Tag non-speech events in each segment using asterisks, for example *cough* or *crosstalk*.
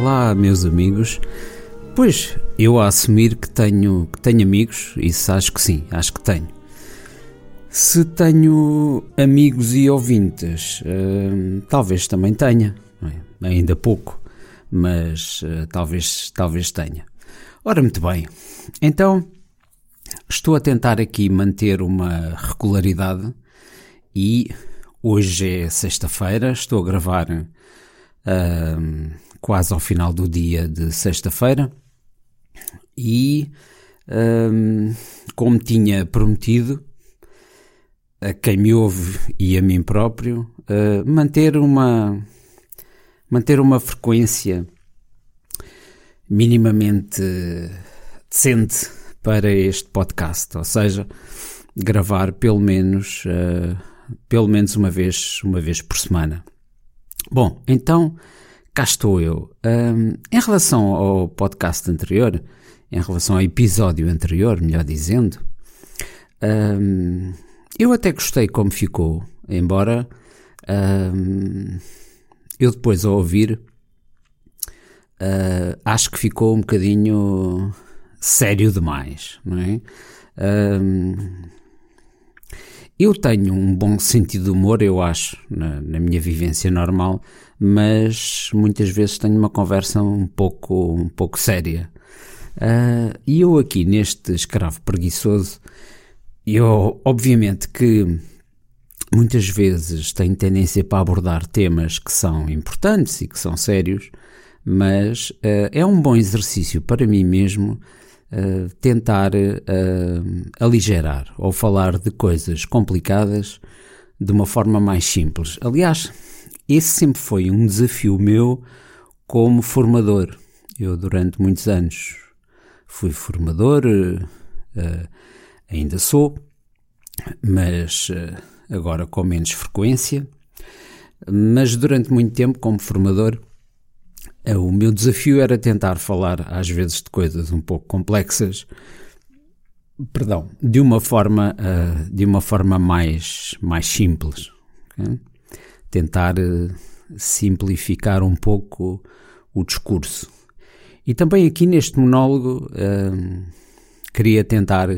Olá, meus amigos. Pois, eu a assumir que tenho, que tenho amigos, isso acho que sim, acho que tenho. Se tenho amigos e ouvintes, hum, talvez também tenha, é? ainda pouco, mas uh, talvez, talvez tenha. Ora, muito bem, então estou a tentar aqui manter uma regularidade e hoje é sexta-feira, estou a gravar uh, quase ao final do dia de sexta-feira e uh, como tinha prometido a quem me ouve e a mim próprio uh, manter uma manter uma frequência minimamente decente para este podcast, ou seja, gravar pelo menos uh, pelo menos uma vez uma vez por semana. Bom, então cá estou eu. Um, em relação ao podcast anterior, em relação ao episódio anterior, melhor dizendo, um, eu até gostei como ficou, embora um, eu depois ao ouvir uh, acho que ficou um bocadinho sério demais, não é? eu tenho um bom sentido de humor, eu acho, na, na, minha vivência normal, mas muitas vezes tenho uma conversa um pouco, um pouco séria. Uh, e eu aqui neste escravo preguiçoso, eu obviamente que muitas vezes tenho tendência para abordar temas que são importantes e que são sérios, mas uh, é um bom exercício para mim mesmo uh, tentar aligerar ou falar de coisas complicadas de uma forma mais simples. Aliás, esse sempre foi um desafio meu como formador. Eu, durante muitos anos, fui formador, uh, ainda sou, mas uh, agora com menos frequência. Mas durante muito tempo, como formador, uh, o meu desafio era tentar falar, às vezes, de coisas um pouco complexas, perdão, de uma forma, de uma forma mais, mais simples. Okay? Tentar eh, simplificar um pouco o discurso. E também aqui neste monólogo um, queria tentar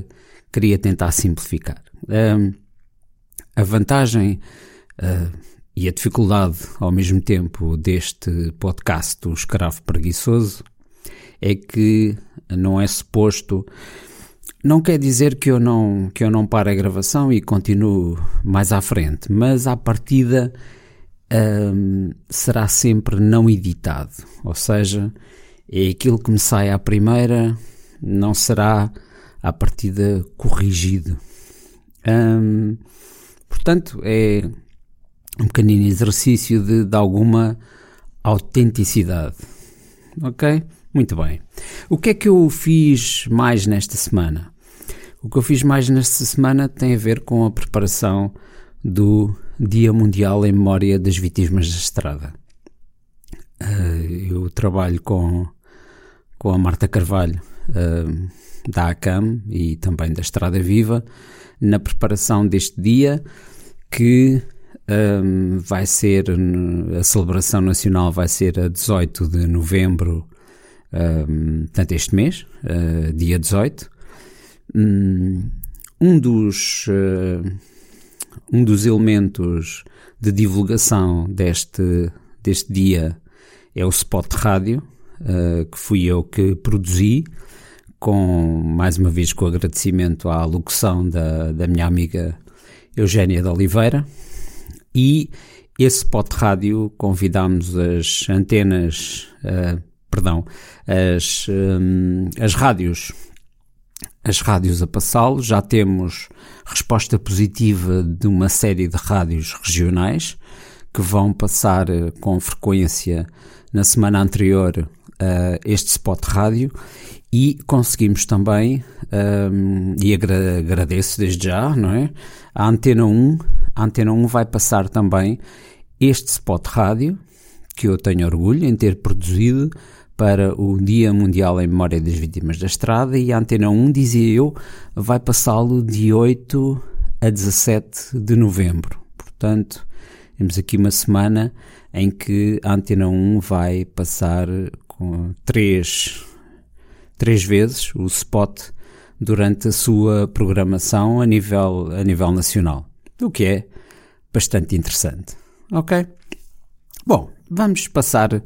queria tentar simplificar. Um, a vantagem uh, e a dificuldade ao mesmo tempo deste podcast, o Escravo Preguiçoso, é que não é suposto. Não quer dizer que eu não, que eu não pare a gravação e continuo mais à frente, mas à partida um, será sempre não editado, ou seja, é aquilo que me sai à primeira, não será à partida corrigido. Um, portanto, é um pequenino exercício de, de alguma autenticidade. Ok? Muito bem. O que é que eu fiz mais nesta semana? O que eu fiz mais nesta semana tem a ver com a preparação do Dia Mundial em Memória das Vítimas da Estrada. Uh, eu trabalho com, com a Marta Carvalho uh, da ACAM e também da Estrada Viva na preparação deste dia que um, vai ser a celebração nacional vai ser a 18 de novembro um, portanto este mês dia 18 um dos um dos elementos de divulgação deste, deste dia é o spot rádio, uh, que fui eu que produzi, com, mais uma vez, com agradecimento à locução da, da minha amiga Eugénia de Oliveira. E esse spot rádio convidámos as antenas, uh, perdão, as, um, as rádios as rádios a passá-lo. Já temos resposta positiva de uma série de rádios regionais que vão passar eh, com frequência na semana anterior uh, este spot rádio e conseguimos também, um, ehm, e agra agradeço desde já, não é? A Antena 1, a Antena 1 vai passar também este spot rádio, que eu tenho orgulho em ter produzido, para o Dia Mundial em Memória das Vítimas da Estrada e a Antena 1, dizia eu, vai passá-lo de 8 a 17 de novembro. Portanto, temos aqui uma semana em que a Antena 1 vai passar com três, três vezes o spot durante a sua programação a nível, a nível nacional, o que é bastante interessante. Ok? Bom, vamos passar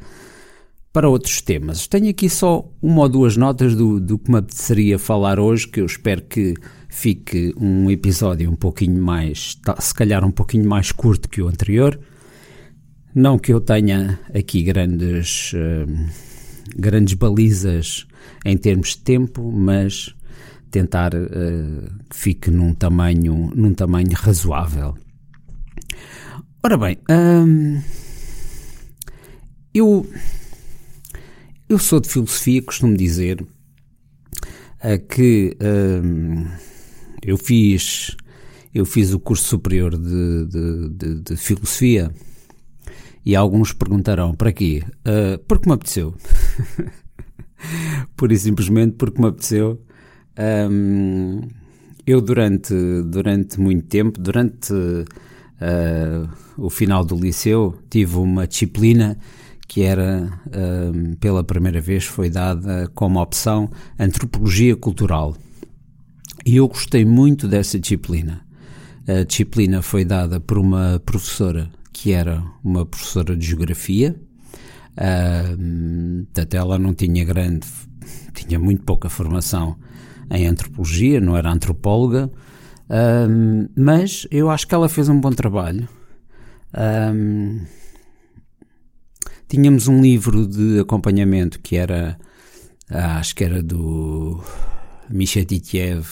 para outros temas. Tenho aqui só uma ou duas notas do, do que me apeteceria falar hoje, que eu espero que fique um episódio um pouquinho mais, se calhar um pouquinho mais curto que o anterior. Não que eu tenha aqui grandes, uh, grandes balizas em termos de tempo, mas tentar uh, que fique num tamanho, num tamanho razoável. Ora bem, hum, eu, eu sou de filosofia, costumo dizer que hum, eu fiz eu fiz o curso superior de, de, de, de filosofia e alguns perguntarão para quê? Uh, porque me apeteceu. *laughs* Pura e simplesmente porque me apeteceu. Um, eu durante, durante muito tempo, durante uh, o final do liceu, tive uma disciplina que era, um, pela primeira vez, foi dada como opção Antropologia Cultural. E eu gostei muito dessa disciplina. A disciplina foi dada por uma professora que era uma professora de Geografia, uh, portanto ela não tinha grande, tinha muito pouca formação em Antropologia, não era antropóloga, uh, mas eu acho que ela fez um bom trabalho. Uh, tínhamos um livro de acompanhamento que era, acho que era do Misha Titiev,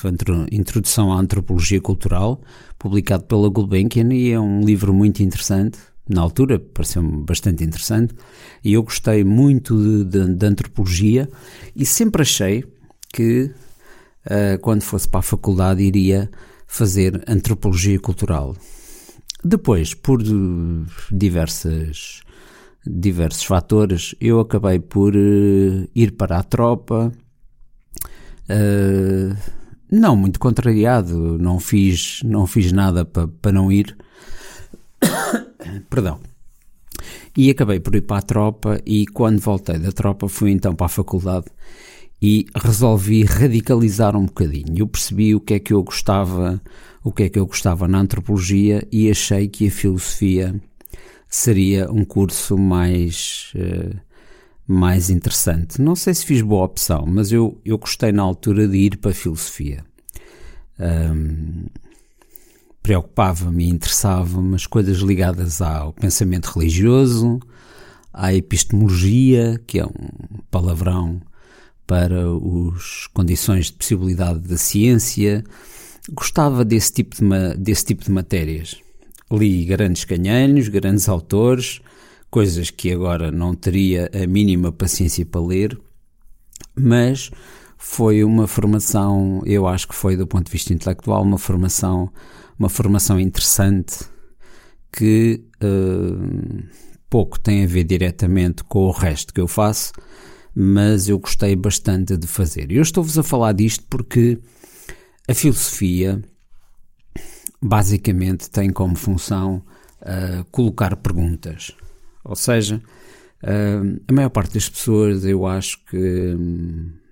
Introdução à Antropologia Cultural, publicado pela Gulbenkian, e é um livro muito interessante. Na altura pareceu-me bastante interessante, e eu gostei muito de, de, de antropologia, e sempre achei que uh, quando fosse para a faculdade iria fazer antropologia cultural. Depois, por diversas, diversos fatores, eu acabei por uh, ir para a tropa, Uh, não, muito contrariado, não fiz, não fiz nada para pa não ir. *coughs* Perdão. E acabei por ir para a tropa e quando voltei da tropa fui então para a faculdade e resolvi radicalizar um bocadinho. Eu percebi o que é que eu gostava, o que é que eu gostava na antropologia e achei que a filosofia seria um curso mais uh, mais interessante. Não sei se fiz boa opção, mas eu, eu gostei na altura de ir para a filosofia. Um, Preocupava-me interessava-me as coisas ligadas ao pensamento religioso, à epistemologia, que é um palavrão para as condições de possibilidade da ciência. Gostava desse tipo de, desse tipo de matérias. Li grandes canhanhos, grandes autores, coisas que agora não teria a mínima paciência para ler, mas foi uma formação, eu acho que foi do ponto de vista intelectual, uma formação, uma formação interessante que uh, pouco tem a ver diretamente com o resto que eu faço, mas eu gostei bastante de fazer. Eu estou-vos a falar disto porque a filosofia basicamente tem como função uh, colocar perguntas. Ou seja, uh, a maior parte das pessoas, eu acho que,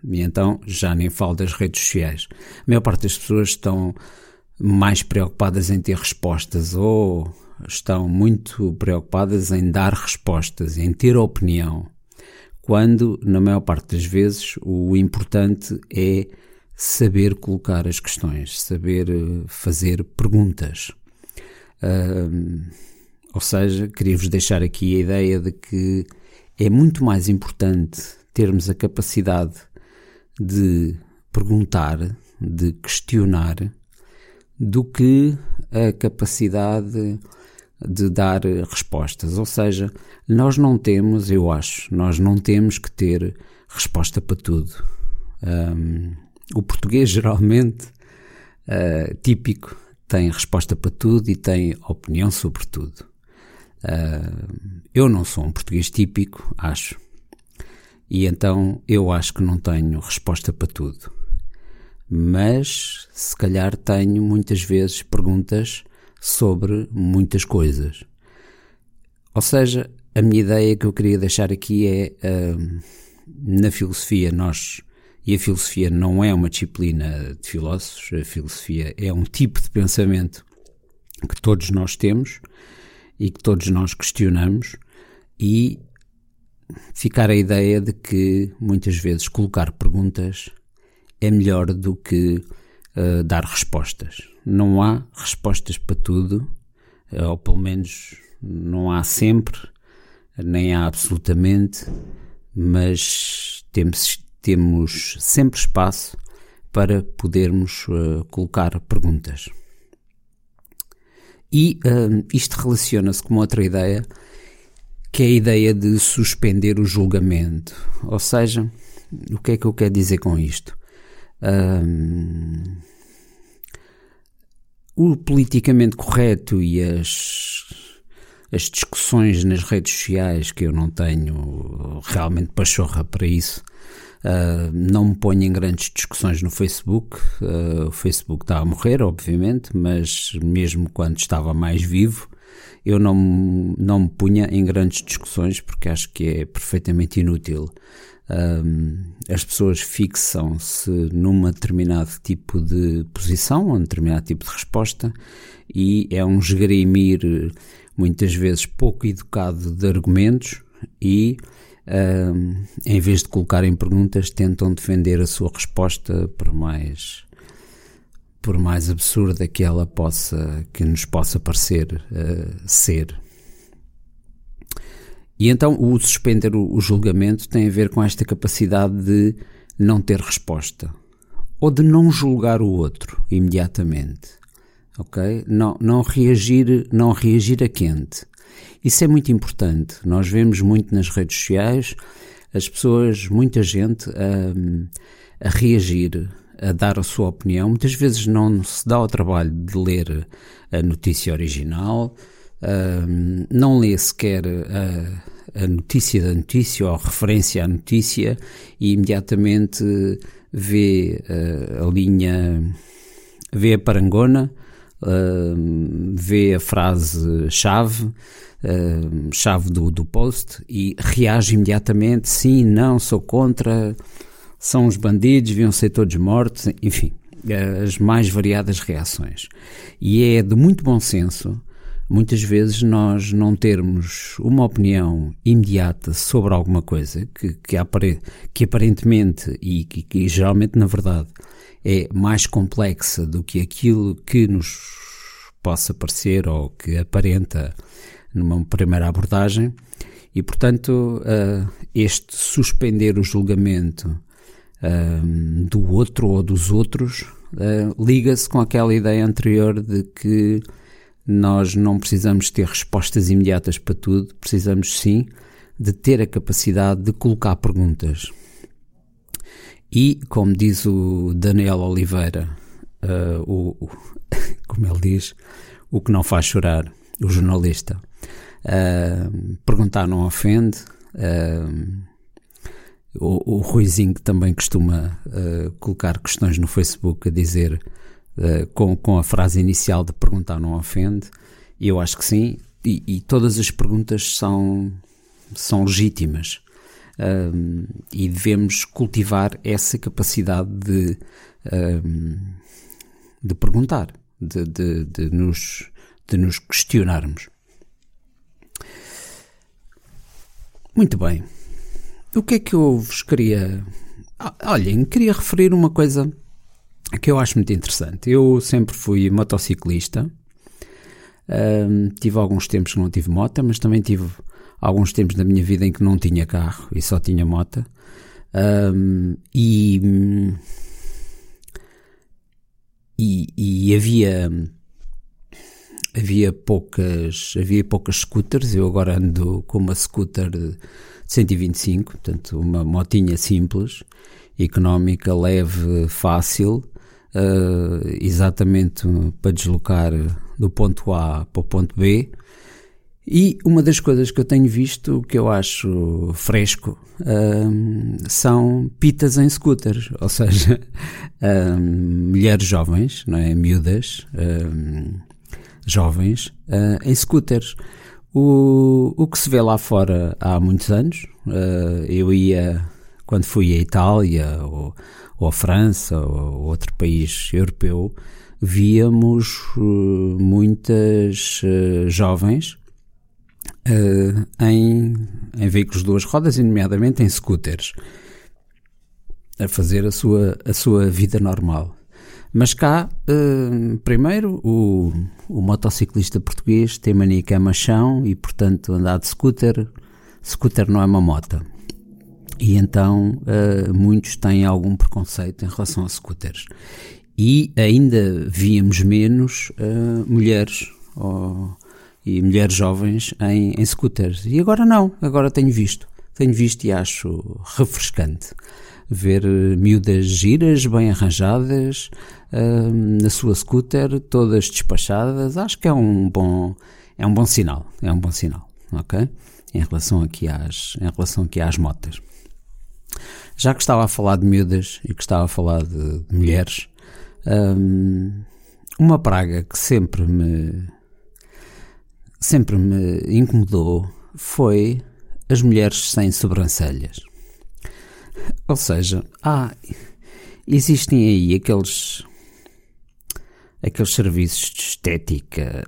e então já nem falo das redes sociais, a maior parte das pessoas estão mais preocupadas em ter respostas ou estão muito preocupadas em dar respostas, em ter opinião, quando, na maior parte das vezes, o importante é saber colocar as questões, saber eh, fazer perguntas. Uh, ou seja, queria-vos deixar aqui a ideia de que é muito mais importante termos a capacidade de perguntar, de questionar, do que a capacidade de dar respostas. Ou seja, nós não temos, eu acho, nós não temos que ter resposta para tudo. Um, o português *laughs* geralmente uh, típico tem resposta para tudo e tem opinião sobre tudo. Uh, eu não sou um português típico, acho. E então eu acho que não tenho resposta para tudo. Mas se calhar tenho muitas vezes perguntas sobre muitas coisas. Ou seja, a minha ideia que eu queria deixar aqui é uh, na filosofia nós e a filosofia não é uma disciplina de filósofos, a filosofia é um tipo de pensamento que todos nós temos e que todos nós questionamos e ficar a ideia de que muitas vezes colocar perguntas é melhor do que uh, dar respostas. Não há respostas para tudo, uh, ou pelo menos não há sempre, nem há absolutamente, mas temos, temos sempre espaço para podermos uh, colocar perguntas. E uh, isto relaciona-se com outra ideia, que é a ideia de suspender o julgamento. Ou seja, o que é que eu quero dizer com isto? Uh, o politicamente correto e as, as discussões nas redes sociais, que eu não tenho realmente pachorra para isso, Uh, não me ponho em grandes discussões no Facebook. Uh, o Facebook está a morrer, obviamente, mas mesmo quando estava mais vivo, eu não, não me punha em grandes discussões porque acho que é perfeitamente inútil. Uh, as pessoas fixam-se num determinado tipo de posição, um determinado tipo de resposta, e é um esgrimir muitas vezes pouco educado de argumentos e uh, em vez de colocarem perguntas, tentam defender a sua resposta por mais por mais absurda que ela possa que nos possa parecer uh, ser. E então o suspender o, o julgamento tem a ver com esta capacidade de não ter resposta ou de não julgar o outro imediatamente, ok? Não, não reagir, não reagir a quente. Isso é muito importante. Nós vemos muito nas redes sociais as pessoas, muita gente a, a reagir, a dar a sua opinião. Muitas vezes não se dá o trabalho de ler a notícia original, não lê sequer a, a notícia da notícia ou a referência à notícia e imediatamente vê a linha, vê a parangona, vê a frase-chave uh, chave do, do post e reage imediatamente, sim, não, sou contra, são os bandidos, deviam ser todos mortos, enfim, as mais variadas reações. E é de muito bom senso, muitas vezes, nós não termos uma opinião imediata sobre alguma coisa que, que, apare, que aparentemente e que, que geralmente na verdade é mais complexa do que aquilo que nos possa parecer ou que aparenta numa primeira abordagem, e portanto uh, este suspender o julgamento uh, do outro ou dos outros uh, liga-se com aquela ideia anterior de que nós não precisamos ter respostas imediatas para tudo, precisamos sim de ter a capacidade de colocar perguntas. E, como diz o Daniel Oliveira, o, o, *laughs* como ele diz, o que não faz chorar, o jornalista, Uh, perguntar não ofende. Uh, o, o Ruizinho também costuma uh, colocar questões no Facebook a dizer com, com a frase inicial de perguntar não ofende. Eu acho que sim. E, e todas as perguntas são, são legítimas. E devemos cultivar essa capacidade de, de perguntar, de, de, de, nos, de nos questionarmos. Muito bem. O que é que eu vos queria. Ah, olhem, queria referir uma coisa que eu acho muito interessante. Eu sempre fui motociclista. Um, tive alguns tempos que não tive moto, mas também tive alguns tempos da minha vida em que não tinha carro e só tinha moto. Um, e, e, e havia havia poucas, havia poucas scooters, eu agora ando com uma scooter de 125, portanto uma motinha simples, económica, leve, fácil, uh, exatamente para deslocar do ponto A para o ponto B. E uma das coisas que eu tenho visto, que eu acho fresco, uh, são pitas em scooters, ou seja, uh, *laughs* mulheres jovens, não é, miúdas, jovens uh, em scooters. O, o que se vê lá fora há muitos anos, uh, eu ia, quando fui à Itália ou, ou a França ou outro país europeu, víamos uh, muitas jovens uh, em, em veículos de duas rodas, e nomeadamente em scooters, a fazer a sua, a sua vida normal. Mas cá, uh, primeiro, o, o motociclista português tem mania que é machão e, portanto, andar de scooter, scooter não é uma moto. E então uh, muitos têm algum preconceito em relação a scooters. E ainda víamos menos mulheres ou, e mulheres jovens em, em scooters. E agora não, agora tenho visto. Tenho visto e acho refrescante ver miúdas giras, bem arranjadas, na sua scooter, todas despachadas, acho que é um bom, é um bom sinal, é um bom sinal, ok? Em relação aqui às, em relação aqui às motas. Já que estava a falar de miúdas e que estava a falar de, de mulheres, um, uma praga que sempre me sempre me incomodou foi as mulheres sem sobrancelhas. Ou seja, há, existem aí aqueles aqueles serviços de estética,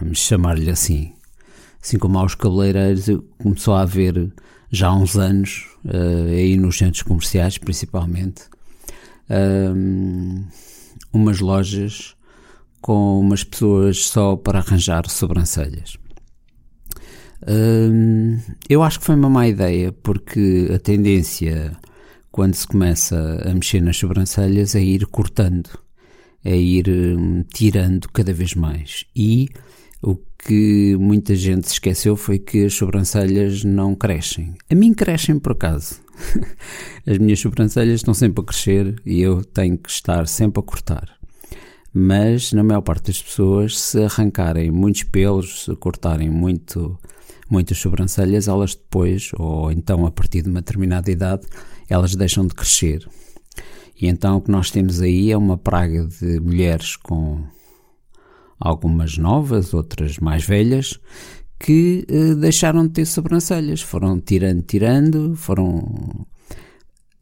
vamos chamar-lhe assim, assim como aos cabeleireiros, começou a haver já há uns anos, uh, aí nos centros comerciais principalmente, uh, umas lojas com umas pessoas só para arranjar sobrancelhas. Uh, eu acho que foi uma má ideia, porque a tendência, quando se começa a mexer nas sobrancelhas, é ir cortando a ir hum, tirando cada vez mais. E o que muita gente se esqueceu foi que as sobrancelhas não crescem. A mim crescem por acaso. *laughs* As minhas sobrancelhas estão sempre a crescer e eu tenho que estar sempre a cortar. Mas na maior parte das pessoas, se arrancarem muitos pelos, se cortarem muito, muitas sobrancelhas, elas depois, ou então a partir de uma determinada idade, elas deixam de crescer. E então o que nós temos aí é uma praga de mulheres com algumas novas, outras mais velhas, que eh, deixaram de ter sobrancelhas. Foram tirando, tirando, foram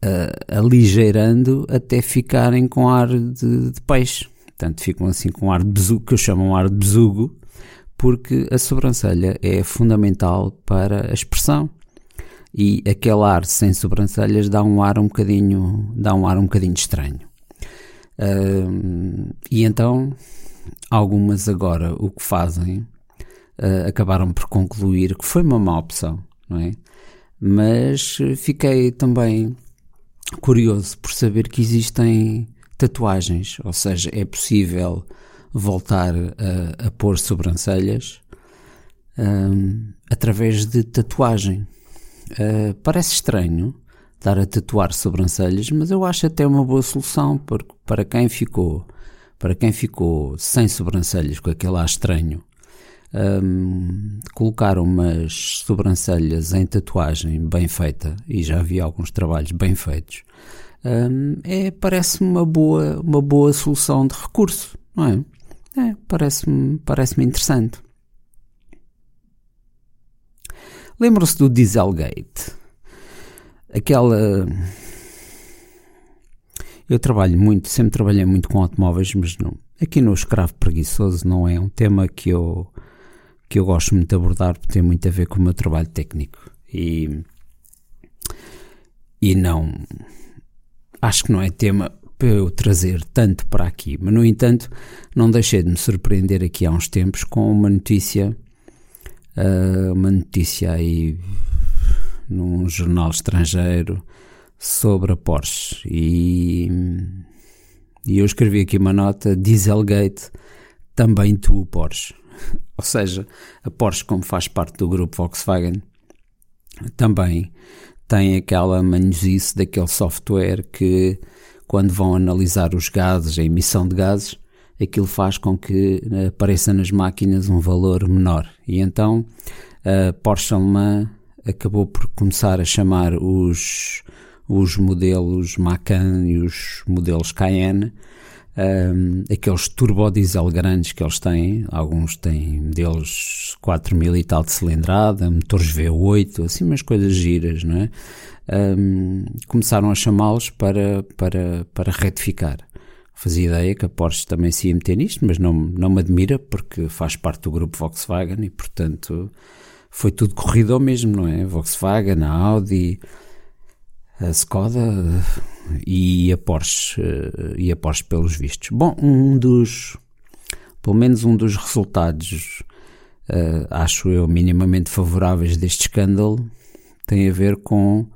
uh, aligeirando até ficarem com ar de, de, peixe. Portanto, ficam assim com ar de besugo, que eu chamo um ar de besugo, porque a sobrancelha é fundamental para a expressão e aquele ar sem sobrancelhas dá um ar um bocadinho, dá um ar um bocadinho estranho. Uh, e então, algumas agora o que fazem uh, acabaram por concluir que foi uma má opção, não é? Mas fiquei também curioso por saber que existem tatuagens, ou seja, é possível voltar a, a pôr sobrancelhas um, através de tatuagem. Uh, parece estranho estar a tatuar sobrancelhas, mas eu acho até uma boa solução porque para quem ficou, para quem ficou sem sobrancelhas com aquele ar estranho, um, colocar umas sobrancelhas em tatuagem bem feita e já vi alguns trabalhos bem feitos. Um, é parece-me uma boa uma boa solução de recurso, não é? É, parece-me parece-me interessante. Lembram-se do Dieselgate? Aquela. Eu trabalho muito, sempre trabalhei muito com automóveis, mas não. Aqui no Escravo Preguiçoso não é um tema que eu, que eu gosto muito de abordar, porque tem muito a ver com o meu trabalho técnico. E. E não. Acho que não é tema para eu trazer tanto para aqui, mas no entanto, não deixei de me surpreender aqui há uns tempos com uma notícia uh, uma notícia aí num jornal estrangeiro sobre a Porsche. E, e eu escrevi aqui uma nota Dieselgate também tu Porsche. *laughs* Ou seja, a Porsche como faz parte do grupo Volkswagen também tem aquela manhosice daquele software que quando vão analisar os gases, a emissão de gases aquilo faz com que apareça nas máquinas um valor menor. E então a Porsche alemã acabou por começar a chamar os, os modelos Macan e os modelos Cayenne um, aqueles turbodiesel grandes que eles têm, alguns têm modelos 4000 e tal de cilindrada, motores V8, assim umas coisas giras, não é? um, começaram a chamá-los para, para, para retificar. Fazia ideia que a Porsche também se ia meter nisto, mas não, não me admira porque faz parte do grupo Volkswagen e, portanto, foi tudo corrido ao mesmo, não é? Volkswagen, Audi, a Skoda e a Porsche, eh, e a Porsche pelos vistos. Bom, um dos, pelo menos um dos resultados, uh, acho eu, minimamente favoráveis deste escândalo tem a ver com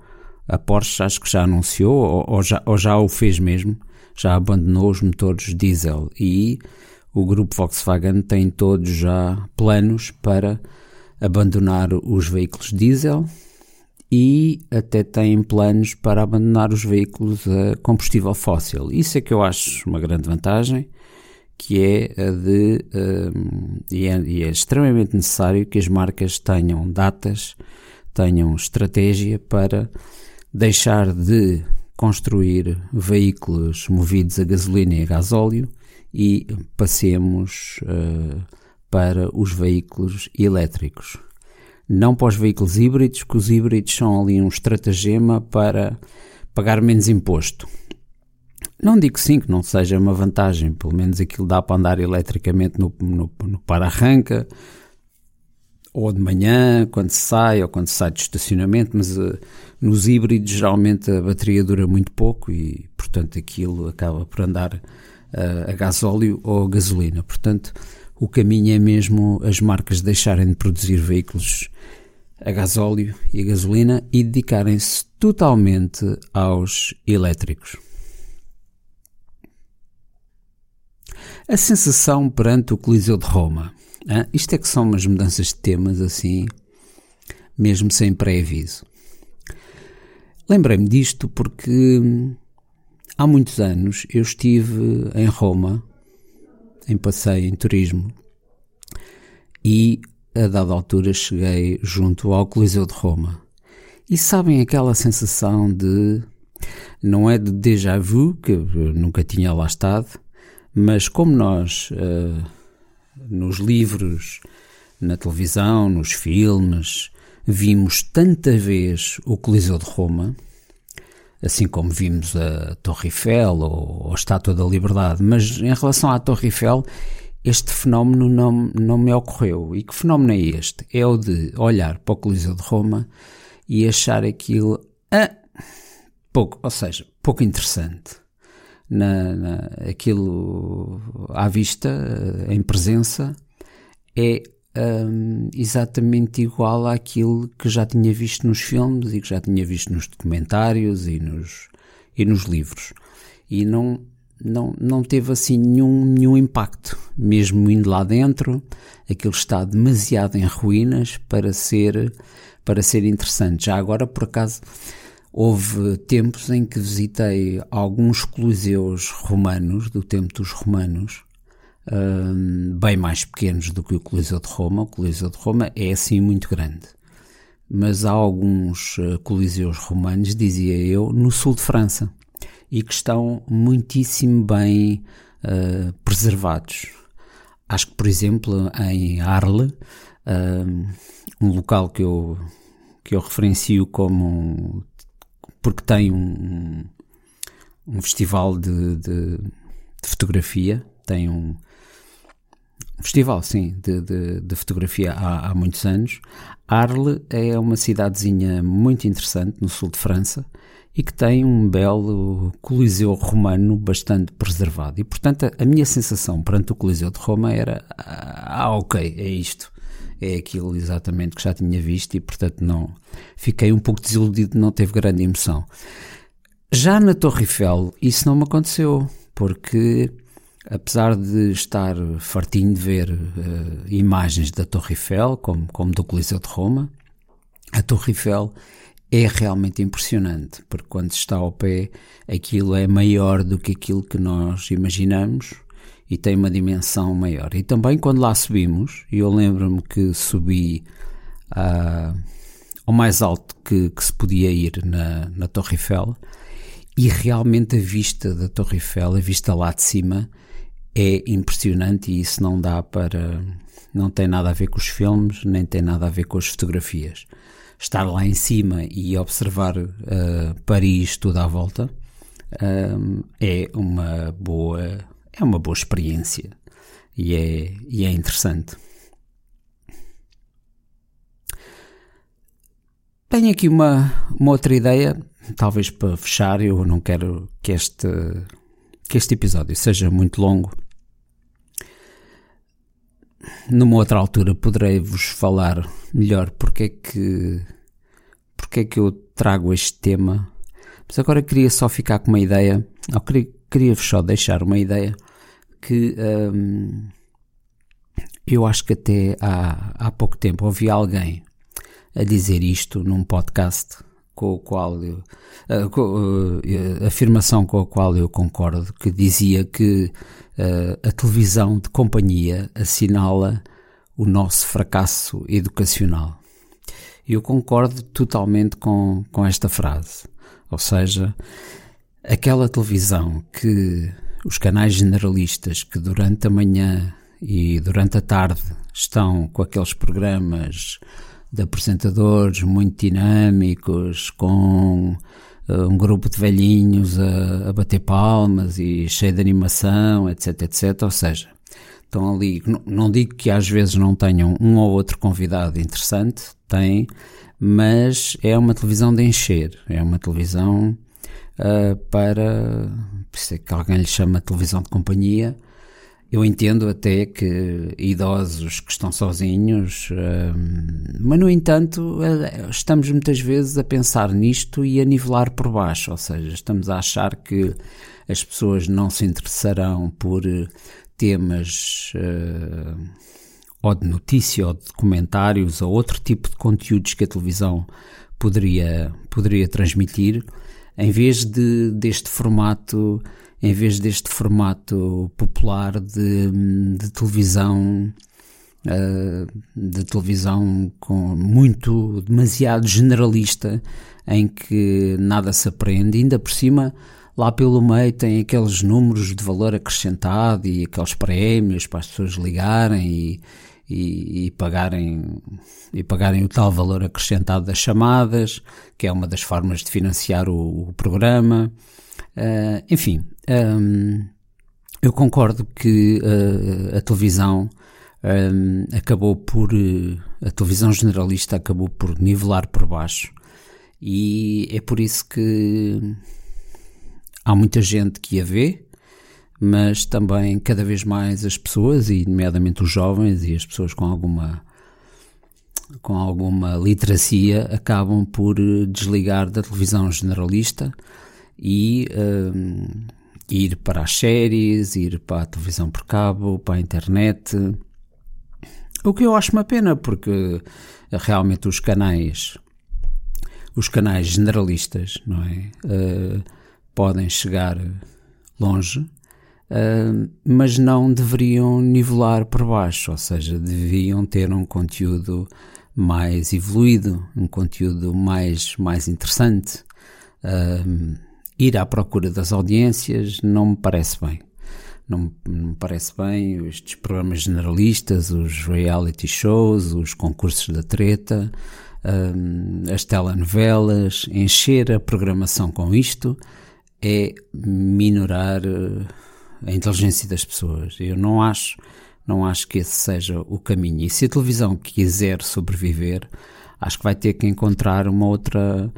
a Porsche, acho que já anunciou, ou, ou, já, ou já o fez mesmo, já abandonou os motores diesel e o grupo Volkswagen tem todos já planos para abandonar os veículos diesel e até têm planos para abandonar os veículos a combustível fóssil. Isso é que eu acho uma grande vantagem, que é a de. Um, e, é, e é extremamente necessário que as marcas tenham datas, tenham estratégia para deixar de construir veículos movidos a gasolina e a gasóleo e passemos uh, para os veículos elétricos não para os veículos híbridos, que os híbridos são ali um estratagema para pagar menos imposto. Não digo sim que não seja uma vantagem, pelo menos aquilo dá para andar eletricamente no, no, no para-arranca, ou de manhã, quando se sai, ou quando se sai de estacionamento, mas uh, nos híbridos geralmente a bateria dura muito pouco e, portanto, aquilo acaba por andar uh, a gasóleo ou a gasolina. Portanto, o caminho é mesmo as marcas deixarem de produzir veículos a gasóleo e a gasolina e dedicarem-se totalmente aos elétricos. A sensação perante o Coliseu de Roma. Hein? Isto é que são umas mudanças de temas assim, mesmo sem pré-aviso. Lembrei-me disto porque há muitos anos eu estive em Roma, em passeio, em turismo, e a dada altura cheguei junto ao Coliseu de Roma. E sabem aquela sensação de. Não é de déjà vu, que nunca tinha lá estado, mas como nós, uh, nos livros, na televisão, nos filmes, vimos tanta vez o Coliseu de Roma, assim como vimos a Torre Eiffel ou a Estátua da Liberdade, mas em relação à Torre Eiffel, este fenómeno não, não me ocorreu. E que fenómeno é este? É o de olhar para o Coliseu de Roma e achar aquilo ah, pouco, ou seja, pouco interessante. Na, na, aquilo à vista, em presença, é um, exatamente igual àquilo que já tinha visto nos filmes e que já tinha visto nos documentários e nos, e nos livros. E não, não, não teve assim nenhum, nenhum impacto. Mesmo indo lá dentro, aquilo está demasiado em ruínas para ser, para ser interessante. Já agora, por acaso, houve tempos em que visitei alguns coliseus romanos, do tempo dos romanos, um, bem mais pequenos do que o Coliseu de Roma. O Coliseu de Roma é assim muito grande. Mas há alguns uh, coliseus romanos, dizia eu, no sul de França e que estão muitíssimo bem uh, preservados. Acho que, por exemplo, em Arles, uh, um local que eu, que eu referencio como. porque tem um, um festival de, de, de fotografia, tem um, festival, sim, de, de, de fotografia há, há, muitos anos. Arles é uma cidadezinha muito interessante no sul de França e que tem um belo Coliseu romano bastante preservado. E, portanto, a, a minha sensação perante o Coliseu de Roma era: ah, ok, é isto. É aquilo exatamente que já tinha visto e, portanto, não fiquei um pouco desiludido, não teve grande emoção. Já na Torre Eiffel, isso não me aconteceu, porque apesar de estar fartinho de ver uh, imagens da Torre Eiffel, como, como do Coliseu de Roma, a Torre Eiffel é realmente impressionante, porque quando está ao pé, aquilo é maior do que aquilo que nós imaginamos e tem uma dimensão maior. E também quando lá subimos, e eu lembro-me que subi uh, ao mais alto que, que se podia ir na, na Torre Eiffel, e realmente a vista da Torre Eiffel, a vista lá de cima, é impressionante e isso não dá para. não tem nada a ver com os filmes, nem tem nada a ver com as fotografias estar lá em cima e observar uh, Paris tudo à volta um, é uma boa é uma boa experiência e é, e é interessante. Tenho aqui uma, uma outra ideia, talvez para fechar, eu não quero que este, que este episódio seja muito longo. Numa outra altura poderei vos falar melhor porque é que porque é que eu trago este tema. Mas agora queria só ficar com uma ideia, ou queria, queria-vos só deixar uma ideia que hum, eu acho que até há, há pouco tempo ouvi alguém a dizer isto num podcast com o qual eu, uh, com, uh, afirmação com a qual eu concordo, que dizia que a televisão de companhia assinala o nosso fracasso educacional. Eu concordo totalmente com, com esta frase. Ou seja, aquela televisão que os canais generalistas que durante a manhã e durante a tarde estão com aqueles programas de apresentadores muito dinâmicos, com um grupo de velhinhos a, a, bater palmas e cheio de animação, etc, etc. Ou seja, estão ali. Não, não digo que às vezes não tenham um ou outro convidado interessante, tem, mas é uma televisão de encher, é uma televisão uh, para. Por isso é que alguém lhe chama televisão de companhia eu entendo até que idosos que estão sozinhos, hum, mas no entanto eh, estamos muitas vezes a pensar nisto e a nivelar por baixo, ou seja, estamos a achar que as pessoas não se interessarão por eh, temas uh, ou de notícia ou de documentários ou outro tipo de conteúdos que a televisão poderia, poderia transmitir, em vez de, deste formato em vez deste formato popular de, de televisão uh, de televisão com muito demasiado generalista em que nada se aprende ainda por cima lá pelo meio tem aqueles números de valor acrescentado e aqueles prémios para as pessoas ligarem e, e, e, pagarem e pagarem o tal valor acrescentado das chamadas que é uma das formas de financiar o, o programa. Uh, enfim um, eu concordo que uh, a televisão um, acabou por. Uh, a televisão generalista acabou por nivelar por baixo. E é por isso que há muita gente que a vê, mas também cada vez mais as pessoas, e nomeadamente os jovens e as pessoas com alguma com alguma literacia acabam por desligar da televisão generalista e ir para as séries, ir para a televisão por cabo, para a internet. O que eu acho uma pena, porque realmente os canais, os canais generalistas, não é? Uh, podem chegar longe, uh, mas não deveriam nivelar por baixo, ou seja, deviam ter um conteúdo mais evoluído, um conteúdo mais, mais interessante. Uh, ir à procura das audiências não me parece bem. Não, me parece bem estes programas generalistas, os reality shows, os concursos da treta, um, as telenovelas, encher a programação com isto é minorar uh, a inteligência das pessoas. Eu não acho, não acho que esse seja o caminho. E se a televisão quiser sobreviver, acho que vai ter que encontrar uma outra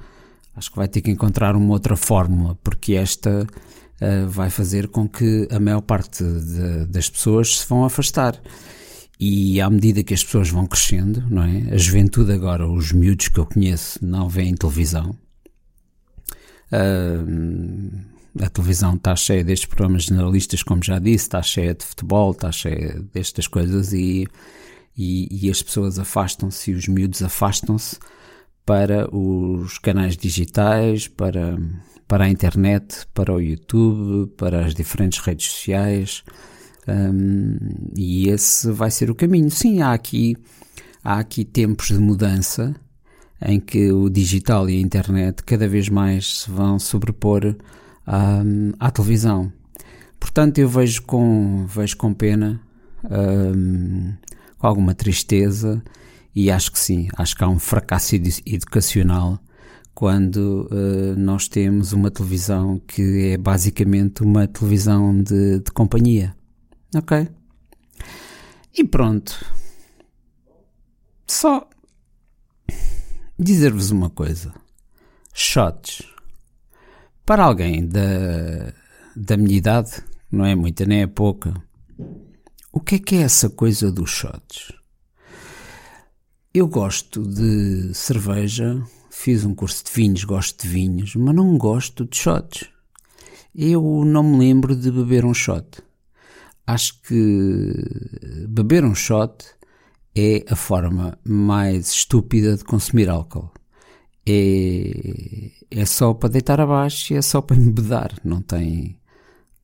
Acho que vai ter que encontrar uma outra fórmula, porque esta uh, vai fazer com que a maior parte de, das pessoas se vão afastar. E à medida que as pessoas vão crescendo, não é? A juventude agora, os miúdos que eu conheço, não veem televisão. Uh, a televisão está cheia destes programas generalistas, como já disse, está cheia de futebol, está cheia destas coisas e, e, e as pessoas afastam-se e os miúdos afastam-se para os canais digitais, para, para a internet, para o YouTube, para as diferentes redes sociais. Um, e esse vai ser o caminho. Sim, há aqui, há aqui tempos de mudança em que o digital e a internet cada vez mais se vão sobrepor à, à televisão. Portanto, eu vejo com, vejo com pena, um, com alguma tristeza E acho que sim, acho que há um fracasso educacional quando uh, nós temos uma televisão que é basicamente uma televisão de, de companhia. Ok? E pronto. Só dizer-vos uma coisa. Shots. Para alguém da, da minha idade, não é muita nem é pouca, o que é que é essa coisa dos shots? Eu gosto de cerveja, fiz um curso de vinhos, gosto de vinhos, mas não gosto de shots. Eu não me lembro de beber um shot. Acho que beber um shot é a forma mais estúpida de consumir álcool. É, é só para deitar abaixo e é só para *laughs* embedar. Não tem,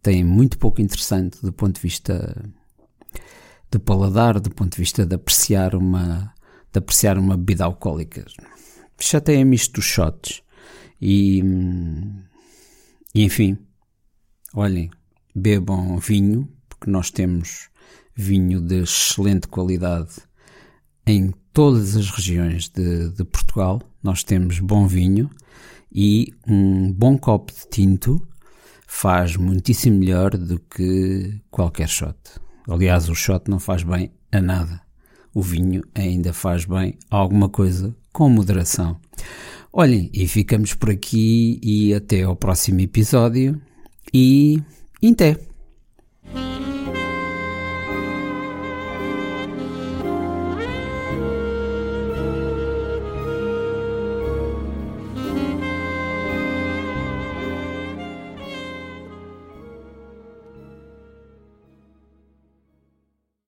tem muito pouco interessante do ponto de vista do paladar, do ponto de vista de apreciar uma, de apreciar uma bebida alcoólica. Chateia-me isto dos shots. E, e enfim, olhem, bebam vinho, porque nós temos vinho de excelente qualidade em todas as regiões de, de, Portugal. Nós temos bom vinho e um bom copo de tinto faz muitíssimo melhor do que qualquer shot. Aliás, o shot não faz bem a nada. O vinho ainda faz bem alguma coisa com moderação. Olhem, e ficamos por aqui e até ao próximo episódio e até!